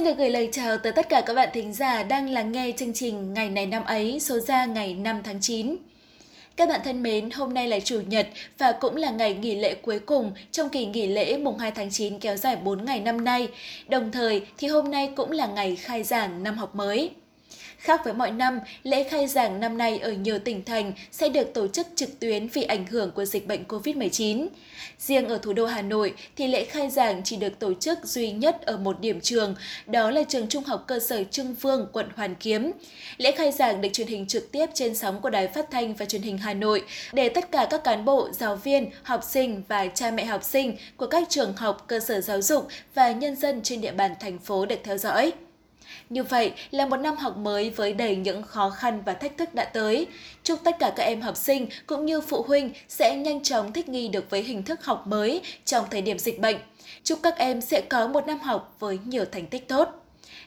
Xin được gửi lời chào tới tất cả các bạn thính giả đang lắng nghe chương trình Ngày này năm ấy số ra ngày 5 tháng 9. Các bạn thân mến, hôm nay là Chủ nhật và cũng là ngày nghỉ lễ cuối cùng trong kỳ nghỉ lễ mùng 2 tháng 9 kéo dài 4 ngày năm nay. Đồng thời thì hôm nay cũng là ngày khai giảng năm học mới. Khác với mọi năm, lễ khai giảng năm nay ở nhiều tỉnh thành sẽ được tổ chức trực tuyến vì ảnh hưởng của dịch bệnh COVID-19. Riêng ở thủ đô Hà Nội thì lễ khai giảng chỉ được tổ chức duy nhất ở một điểm trường, đó là trường Trung học cơ sở Trưng Vương, quận Hoàn Kiếm. Lễ khai giảng được truyền hình trực tiếp trên sóng của Đài Phát thanh và Truyền hình Hà Nội để tất cả các cán bộ, giáo viên, học sinh và cha mẹ học sinh của các trường học, cơ sở giáo dục và nhân dân trên địa bàn thành phố được theo dõi. Như vậy là một năm học mới với đầy những khó khăn và thách thức đã tới. Chúc tất cả các em học sinh cũng như phụ huynh sẽ nhanh chóng thích nghi được với hình thức học mới trong thời điểm dịch bệnh. Chúc các em sẽ có một năm học với nhiều thành tích tốt.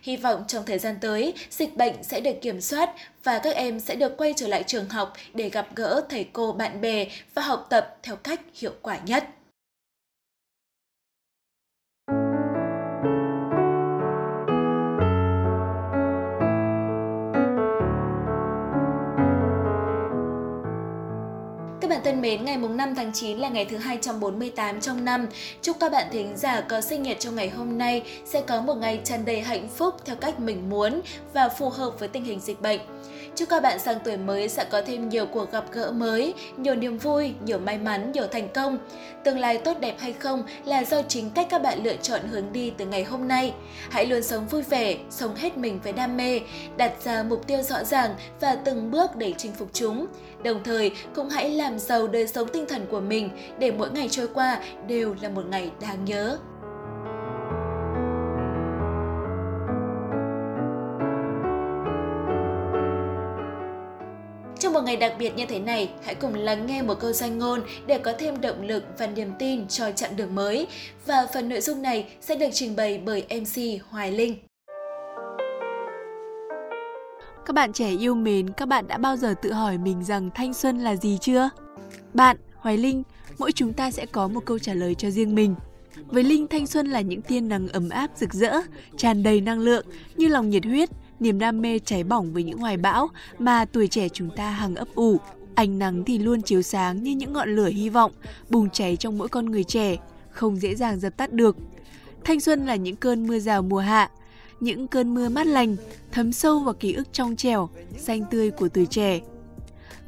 Hy vọng trong thời gian tới, dịch bệnh sẽ được kiểm soát và các em sẽ được quay trở lại trường học để gặp gỡ thầy cô bạn bè và học tập theo cách hiệu quả nhất. Thân mến, ngày mùng 5 tháng 9 là ngày thứ 248 trong năm. Chúc các bạn thính giả có sinh nhật trong ngày hôm nay sẽ có một ngày tràn đầy hạnh phúc theo cách mình muốn và phù hợp với tình hình dịch bệnh. Chúc các bạn sang tuổi mới sẽ có thêm nhiều cuộc gặp gỡ mới, nhiều niềm vui, nhiều may mắn, nhiều thành công. Tương lai tốt đẹp hay không là do chính cách các bạn lựa chọn hướng đi từ ngày hôm nay. Hãy luôn sống vui vẻ, sống hết mình với đam mê, đặt ra mục tiêu rõ ràng và từng bước để chinh phục chúng. Đồng thời, cũng hãy làm giàu đời sống tinh thần của mình để mỗi ngày trôi qua đều là một ngày đáng nhớ. Trong một ngày đặc biệt như thế này, hãy cùng lắng nghe một câu danh ngôn để có thêm động lực và niềm tin cho chặng đường mới. Và phần nội dung này sẽ được trình bày bởi MC Hoài Linh. Các bạn trẻ yêu mến, các bạn đã bao giờ tự hỏi mình rằng thanh xuân là gì chưa? Bạn, Hoài Linh, mỗi chúng ta sẽ có một câu trả lời cho riêng mình. Với Linh, thanh xuân là những tia nắng ấm áp rực rỡ, tràn đầy năng lượng, như lòng nhiệt huyết, niềm đam mê cháy bỏng với những hoài bão mà tuổi trẻ chúng ta hằng ấp ủ. Ánh nắng thì luôn chiếu sáng như những ngọn lửa hy vọng, bùng cháy trong mỗi con người trẻ, không dễ dàng dập tắt được. Thanh xuân là những cơn mưa rào mùa hạ, những cơn mưa mát lành, thấm sâu vào ký ức trong trẻo, xanh tươi của tuổi trẻ.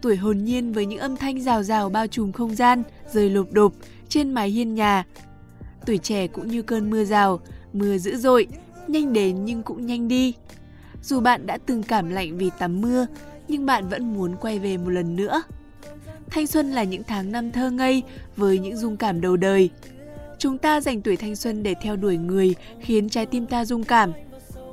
Tuổi hồn nhiên với những âm thanh rào rào bao trùm không gian, rơi lộp độp trên mái hiên nhà. Tuổi trẻ cũng như cơn mưa rào, mưa dữ dội, nhanh đến nhưng cũng nhanh đi. Dù bạn đã từng cảm lạnh vì tắm mưa, nhưng bạn vẫn muốn quay về một lần nữa. Thanh xuân là những tháng năm thơ ngây với những dung cảm đầu đời. Chúng ta dành tuổi thanh xuân để theo đuổi người khiến trái tim ta rung cảm.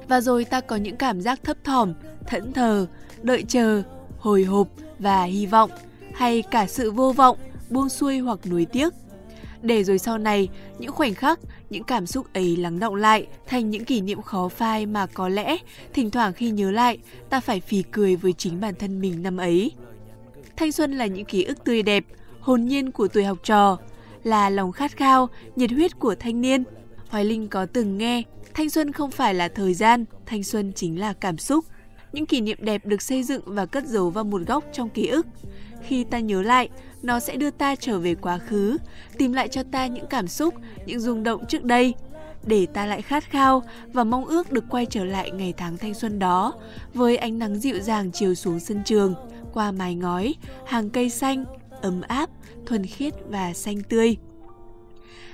Và rồi ta có những cảm giác thấp thỏm, thẫn thờ, đợi chờ, hồi hộp và hy vọng hay cả sự vô vọng, buông xuôi hoặc nuối tiếc. Để rồi sau này, những khoảnh khắc, những cảm xúc ấy lắng động lại thành những kỷ niệm khó phai mà có lẽ thỉnh thoảng khi nhớ lại, ta phải phì cười với chính bản thân mình năm ấy. Thanh xuân là những ký ức tươi đẹp, hồn nhiên của tuổi học trò, là lòng khát khao, nhiệt huyết của thanh niên. Hoài Linh có từng nghe, thanh xuân không phải là thời gian, thanh xuân chính là cảm xúc. Những kỷ niệm đẹp được xây dựng và cất giấu vào một góc trong ký ức. Khi ta nhớ lại, nó sẽ đưa ta trở về quá khứ, tìm lại cho ta những cảm xúc, những rung động trước đây, để ta lại khát khao và mong ước được quay trở lại ngày tháng thanh xuân đó với ánh nắng dịu dàng chiều xuống sân trường, qua mái ngói, hàng cây xanh, ấm áp, thuần khiết và xanh tươi.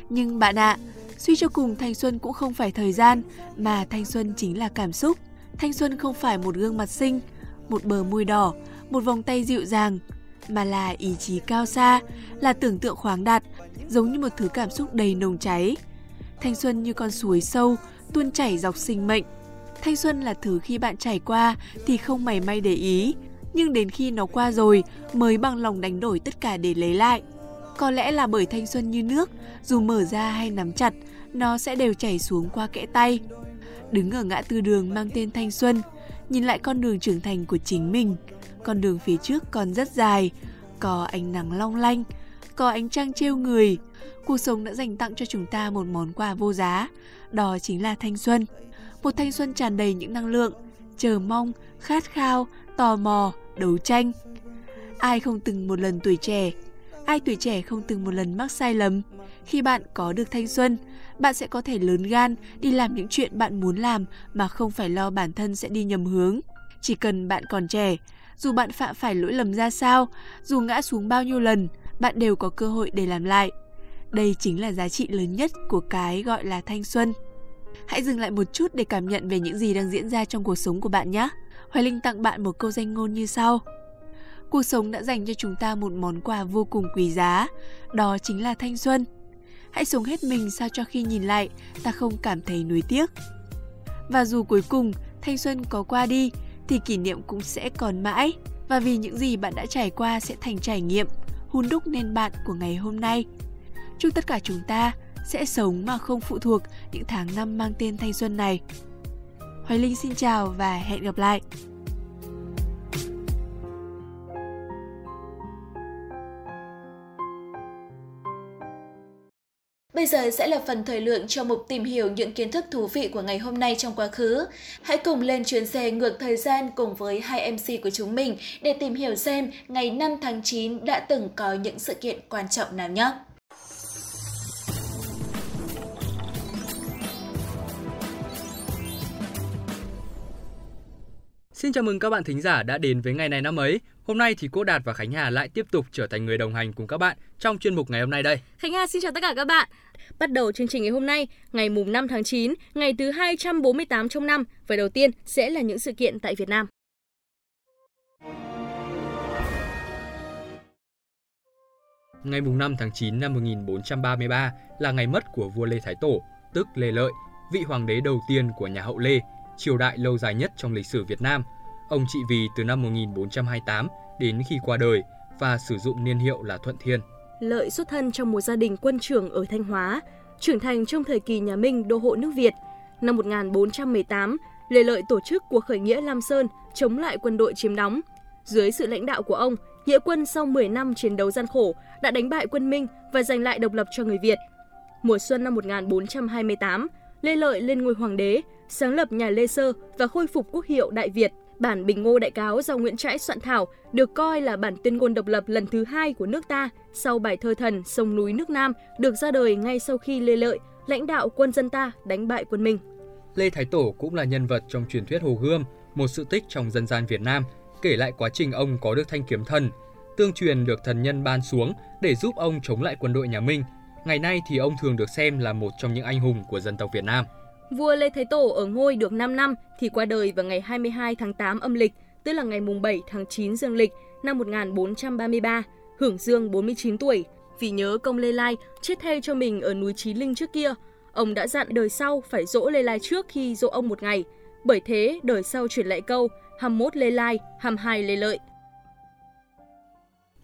Nhưng bạn ạ, suy cho cùng thanh xuân cũng không phải thời gian, mà thanh xuân chính là cảm xúc. Thanh xuân không phải một gương mặt xinh, một bờ môi đỏ, một vòng tay dịu dàng, mà là ý chí cao xa, là tưởng tượng khoáng đạt, giống như một thứ cảm xúc đầy nồng cháy. Thanh xuân như con suối sâu, tuôn chảy dọc sinh mệnh. Thanh xuân là thứ khi bạn trải qua thì không mảy may để ý, nhưng đến khi nó qua rồi mới bằng lòng đánh đổi tất cả để lấy lại. Có lẽ là bởi thanh xuân như nước, dù mở ra hay nắm chặt, nó sẽ đều chảy xuống qua kẽ tay. Đứng ở ngã tư đường mang tên thanh xuân, nhìn lại con đường trưởng thành của chính mình, con đường phía trước còn rất dài, có ánh nắng long lanh, có ánh trăng trêu người. Cuộc sống đã dành tặng cho chúng ta một món quà vô giá, đó chính là thanh xuân. một thanh xuân tràn đầy những năng lượng, chờ mong, khát khao, tò mò, đấu tranh. Ai không từng một lần tuổi trẻ, ai tuổi trẻ không từng một lần mắc sai lầm. Khi bạn có được thanh xuân, bạn sẽ có thể lớn gan đi làm những chuyện bạn muốn làm mà không phải lo bản thân sẽ đi nhầm hướng. Chỉ cần bạn còn trẻ, dù bạn phạm phải lỗi lầm ra sao, dù ngã xuống bao nhiêu lần, bạn đều có cơ hội để làm lại. Đây chính là giá trị lớn nhất của cái gọi là thanh xuân. Hãy dừng lại một chút để cảm nhận về những gì đang diễn ra trong cuộc sống của bạn nhé. Hoài Linh tặng bạn một câu danh ngôn như sau. Cuộc sống đã dành cho chúng ta một món quà vô cùng quý giá, đó chính là thanh xuân. Hãy sống hết mình sao cho khi nhìn lại, ta không cảm thấy nuối tiếc. Và dù cuối cùng thanh xuân có qua đi, thì kỷ niệm cũng sẽ còn mãi. Và vì những gì bạn đã trải qua sẽ thành trải nghiệm, hun đúc nên bạn của ngày hôm nay. Chúc tất cả chúng ta sẽ sống mà không phụ thuộc những tháng năm mang tên thanh xuân này. Hoài Linh xin chào và hẹn gặp lại. Bây giờ sẽ là phần thời lượng cho mục tìm hiểu những kiến thức thú vị của ngày hôm nay trong quá khứ. Hãy cùng lên chuyến xe ngược thời gian cùng với hai MC của chúng mình để tìm hiểu xem ngày 5 tháng 9 đã từng có những sự kiện quan trọng nào nhé. Xin chào mừng các bạn thính giả đã đến với ngày này năm ấy. Hôm nay thì cô Đạt và Khánh Hà lại tiếp tục trở thành người đồng hành cùng các bạn trong chuyên mục ngày hôm nay đây. Khánh Hà xin chào tất cả các bạn. Bắt đầu chương trình ngày hôm nay, ngày mùng 5 tháng 9, ngày thứ 248 trong năm, và đầu tiên sẽ là những sự kiện tại Việt Nam. Ngày mùng 5 tháng 9 năm 1433 là ngày mất của vua Lê Thái Tổ, tức Lê Lợi, vị hoàng đế đầu tiên của nhà Hậu Lê, triều đại lâu dài nhất trong lịch sử Việt Nam. Ông trị vì từ năm 1428 đến khi qua đời và sử dụng niên hiệu là Thuận Thiên. Lợi xuất thân trong một gia đình quân trưởng ở Thanh Hóa, trưởng thành trong thời kỳ nhà Minh đô hộ nước Việt. Năm 1418, Lê Lợi tổ chức cuộc khởi nghĩa Lam Sơn chống lại quân đội chiếm đóng. Dưới sự lãnh đạo của ông, nghĩa quân sau 10 năm chiến đấu gian khổ đã đánh bại quân Minh và giành lại độc lập cho người Việt. Mùa xuân năm 1428, Lê Lợi lên ngôi hoàng đế, sáng lập nhà Lê Sơ và khôi phục quốc hiệu Đại Việt. Bản Bình Ngô Đại Cáo do Nguyễn Trãi soạn thảo được coi là bản tuyên ngôn độc lập lần thứ hai của nước ta sau bài thơ thần Sông núi nước Nam được ra đời ngay sau khi Lê Lợi lãnh đạo quân dân ta đánh bại quân Minh. Lê Thái Tổ cũng là nhân vật trong truyền thuyết Hồ Gươm, một sự tích trong dân gian Việt Nam, kể lại quá trình ông có được thanh kiếm thần. Tương truyền được thần nhân ban xuống để giúp ông chống lại quân đội nhà Minh. Ngày nay thì ông thường được xem là một trong những anh hùng của dân tộc Việt Nam. Vua Lê Thái Tổ ở ngôi được 5 năm thì qua đời vào ngày 22 tháng 8 âm lịch, tức là ngày mùng 7 tháng 9 dương lịch năm 1433, hưởng dương 49 tuổi. Vì nhớ công Lê Lai chết thay cho mình ở núi Chí Linh trước kia, ông đã dặn đời sau phải dỗ Lê Lai trước khi dỗ ông một ngày. Bởi thế, đời sau chuyển lại câu 21 Lê Lai, 22 Lê Lợi.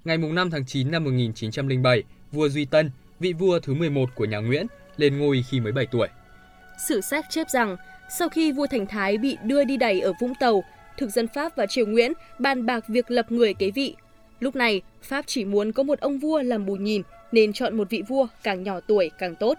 Ngày mùng 5 tháng 9 năm 1907, vua Duy Tân, vị vua thứ 11 của nhà Nguyễn, lên ngôi khi mới 7 tuổi. Sử sách chép rằng, sau khi vua Thành Thái bị đưa đi đày ở Vũng Tàu, thực dân Pháp và triều Nguyễn bàn bạc việc lập người kế vị. Lúc này, Pháp chỉ muốn có một ông vua làm bù nhìn nên chọn một vị vua càng nhỏ tuổi càng tốt.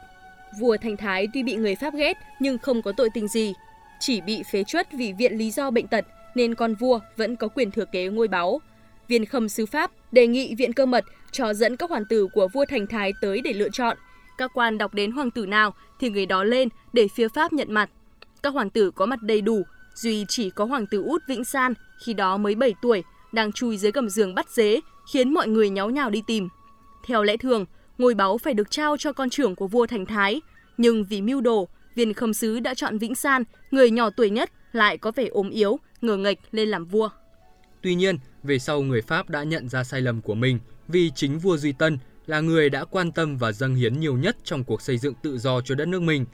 Vua Thành Thái tuy bị người Pháp ghét nhưng không có tội tình gì, chỉ bị phế truất vì viện lý do bệnh tật nên con vua vẫn có quyền thừa kế ngôi báu. Viên khâm sứ Pháp đề nghị viện cơ mật cho dẫn các hoàng tử của vua Thành Thái tới để lựa chọn. Các quan đọc đến hoàng tử nào thì người đó lên để phía Pháp nhận mặt. Các hoàng tử có mặt đầy đủ, duy chỉ có hoàng tử út Vĩnh San, khi đó mới 7 tuổi, đang chui dưới gầm giường bắt dế, khiến mọi người nháo nhào đi tìm. Theo lẽ thường, ngôi báu phải được trao cho con trưởng của vua Thành Thái, nhưng vì mưu đồ, viên khâm sứ đã chọn Vĩnh San, người nhỏ tuổi nhất, lại có vẻ ốm yếu, ngờ nghệch lên làm vua. Tuy nhiên, về sau người Pháp đã nhận ra sai lầm của mình vì chính vua Duy Tân là người đã quan tâm và dâng hiến nhiều nhất trong cuộc xây dựng tự do cho đất nước mình.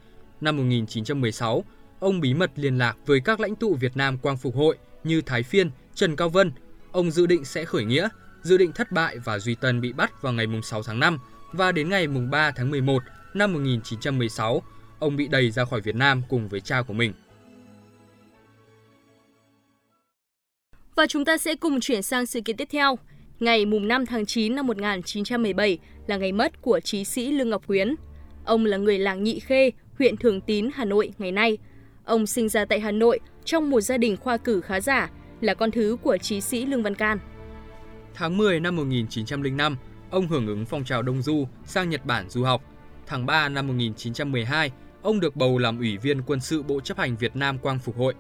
Năm 1916, ông bí mật liên lạc với các lãnh tụ Việt Nam Quang Phục Hội như Thái Phiên, Trần Cao Vân. Ông dự định sẽ khởi nghĩa, dự định thất bại và Duy Tân bị bắt vào ngày 6 tháng 5 và đến ngày 3 tháng 11 năm 1916, ông bị đẩy ra khỏi Việt Nam cùng với cha của mình. Và chúng ta sẽ cùng chuyển sang sự kiện tiếp theo. Ngày mùng 5 tháng 9 năm 1917 là ngày mất của trí sĩ Lương Ngọc Quyến. Ông là người làng Nhị Khê, huyện Thường Tín, Hà Nội ngày nay. Ông sinh ra tại Hà Nội trong một gia đình khoa cử khá giả, là con thứ của trí sĩ Lương Văn Can. Tháng 10 năm 1905, ông hưởng ứng phong trào Đông Du sang Nhật Bản du học. Tháng 3 năm 1912, ông được bầu làm ủy viên quân sự Bộ chấp hành Việt Nam Quang Phục Hội.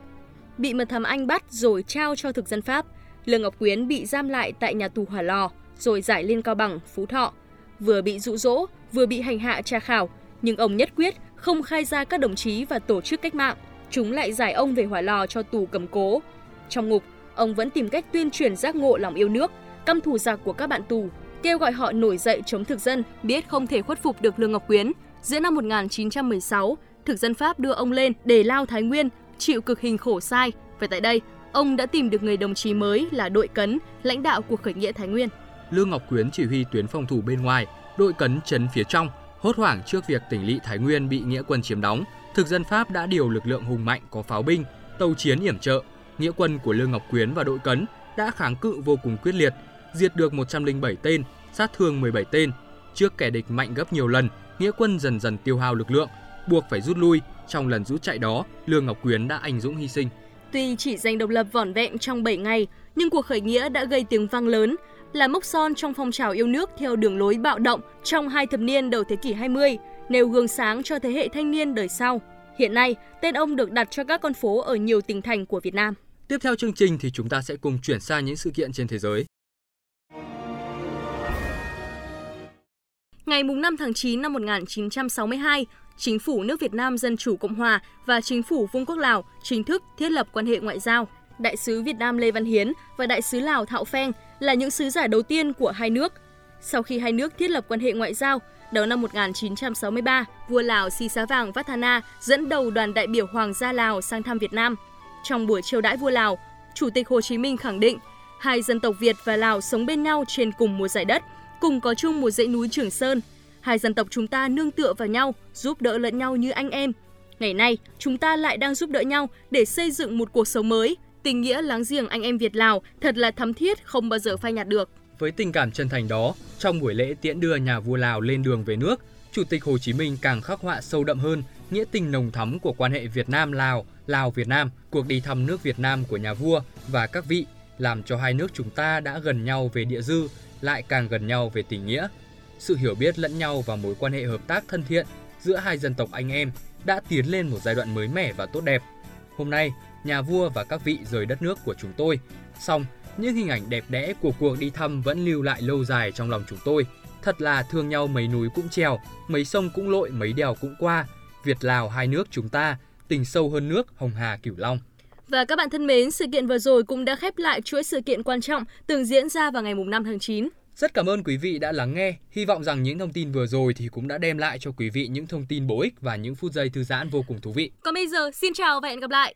Bị mật thám Anh bắt rồi trao cho thực dân Pháp, Lương Ngọc Quyến bị giam lại tại nhà tù Hỏa Lò, rồi giải lên Cao Bằng, Phú Thọ. Vừa bị dụ dỗ, vừa bị hành hạ tra khảo, nhưng ông nhất quyết không khai ra các đồng chí và tổ chức cách mạng. Chúng lại giải ông về Hỏa Lò cho tù cầm cố. Trong ngục, ông vẫn tìm cách tuyên truyền giác ngộ lòng yêu nước, căm thù giặc của các bạn tù, kêu gọi họ nổi dậy chống thực dân, biết không thể khuất phục được Lương Ngọc Quyến. Giữa năm 1916, thực dân Pháp đưa ông lên để lao Thái Nguyên, chịu cực hình khổ sai và tại đây ông đã tìm được người đồng chí mới là đội cấn, lãnh đạo cuộc khởi nghĩa Thái Nguyên. Lương Ngọc Quyến chỉ huy tuyến phòng thủ bên ngoài, đội cấn chấn phía trong, hốt hoảng trước việc tỉnh lỵ Thái Nguyên bị nghĩa quân chiếm đóng. Thực dân Pháp đã điều lực lượng hùng mạnh có pháo binh, tàu chiến yểm trợ. Nghĩa quân của Lương Ngọc Quyến và đội cấn đã kháng cự vô cùng quyết liệt, diệt được 107 tên, sát thương 17 tên. Trước kẻ địch mạnh gấp nhiều lần, nghĩa quân dần dần tiêu hao lực lượng, buộc phải rút lui. Trong lần rút chạy đó, Lương Ngọc Quyến đã anh dũng hy sinh. Tuy chỉ giành độc lập vỏn vẹn trong 7 ngày, nhưng cuộc khởi nghĩa đã gây tiếng vang lớn, là mốc son trong phong trào yêu nước theo đường lối bạo động trong hai thập niên đầu thế kỷ 20, nêu gương sáng cho thế hệ thanh niên đời sau. Hiện nay, tên ông được đặt cho các con phố ở nhiều tỉnh thành của Việt Nam. Tiếp theo chương trình thì chúng ta sẽ cùng chuyển sang những sự kiện trên thế giới. Ngày 5 tháng 9 năm 1962, Chính phủ nước Việt Nam Dân Chủ Cộng Hòa và Chính phủ Vương quốc Lào chính thức thiết lập quan hệ ngoại giao. Đại sứ Việt Nam Lê Văn Hiến và Đại sứ Lào Thạo Pheng là những sứ giả đầu tiên của hai nước. Sau khi hai nước thiết lập quan hệ ngoại giao, đầu năm 1963, vua Lào Si Xá Vàng Vathana dẫn đầu đoàn đại biểu Hoàng gia Lào sang thăm Việt Nam. Trong buổi chiêu đãi vua Lào, Chủ tịch Hồ Chí Minh khẳng định hai dân tộc Việt và Lào sống bên nhau trên cùng một giải đất, cùng có chung một dãy núi Trường Sơn. Hai dân tộc chúng ta nương tựa vào nhau, giúp đỡ lẫn nhau như anh em. Ngày nay, chúng ta lại đang giúp đỡ nhau để xây dựng một cuộc sống mới. Tình nghĩa láng giềng anh em Việt Lào thật là thắm thiết, không bao giờ phai nhạt được. Với tình cảm chân thành đó, trong buổi lễ tiễn đưa nhà vua Lào lên đường về nước, Chủ tịch Hồ Chí Minh càng khắc họa sâu đậm hơn nghĩa tình nồng thắm của quan hệ Việt Nam-Lào, Lào-Việt Nam, cuộc đi thăm nước Việt Nam của nhà vua và các vị làm cho hai nước chúng ta đã gần nhau về địa dư, lại càng gần nhau về tình nghĩa. Sự hiểu biết lẫn nhau và mối quan hệ hợp tác thân thiện giữa hai dân tộc anh em đã tiến lên một giai đoạn mới mẻ và tốt đẹp. Hôm nay, nhà vua và các vị rời đất nước của chúng tôi. Xong, những hình ảnh đẹp đẽ của cuộc đi thăm vẫn lưu lại lâu dài trong lòng chúng tôi. Thật là thương nhau mấy núi cũng trèo, mấy sông cũng lội, mấy đèo cũng qua. Việt Lào hai nước chúng ta, tình sâu hơn nước Hồng Hà Cửu Long. Và các bạn thân mến, sự kiện vừa rồi cũng đã khép lại chuỗi sự kiện quan trọng từng diễn ra vào ngày 5 tháng 9. Rất cảm ơn quý vị đã lắng nghe. Hy vọng rằng những thông tin vừa rồi thì cũng đã đem lại cho quý vị những thông tin bổ ích và những phút giây thư giãn vô cùng thú vị. Còn bây giờ, xin chào và hẹn gặp lại!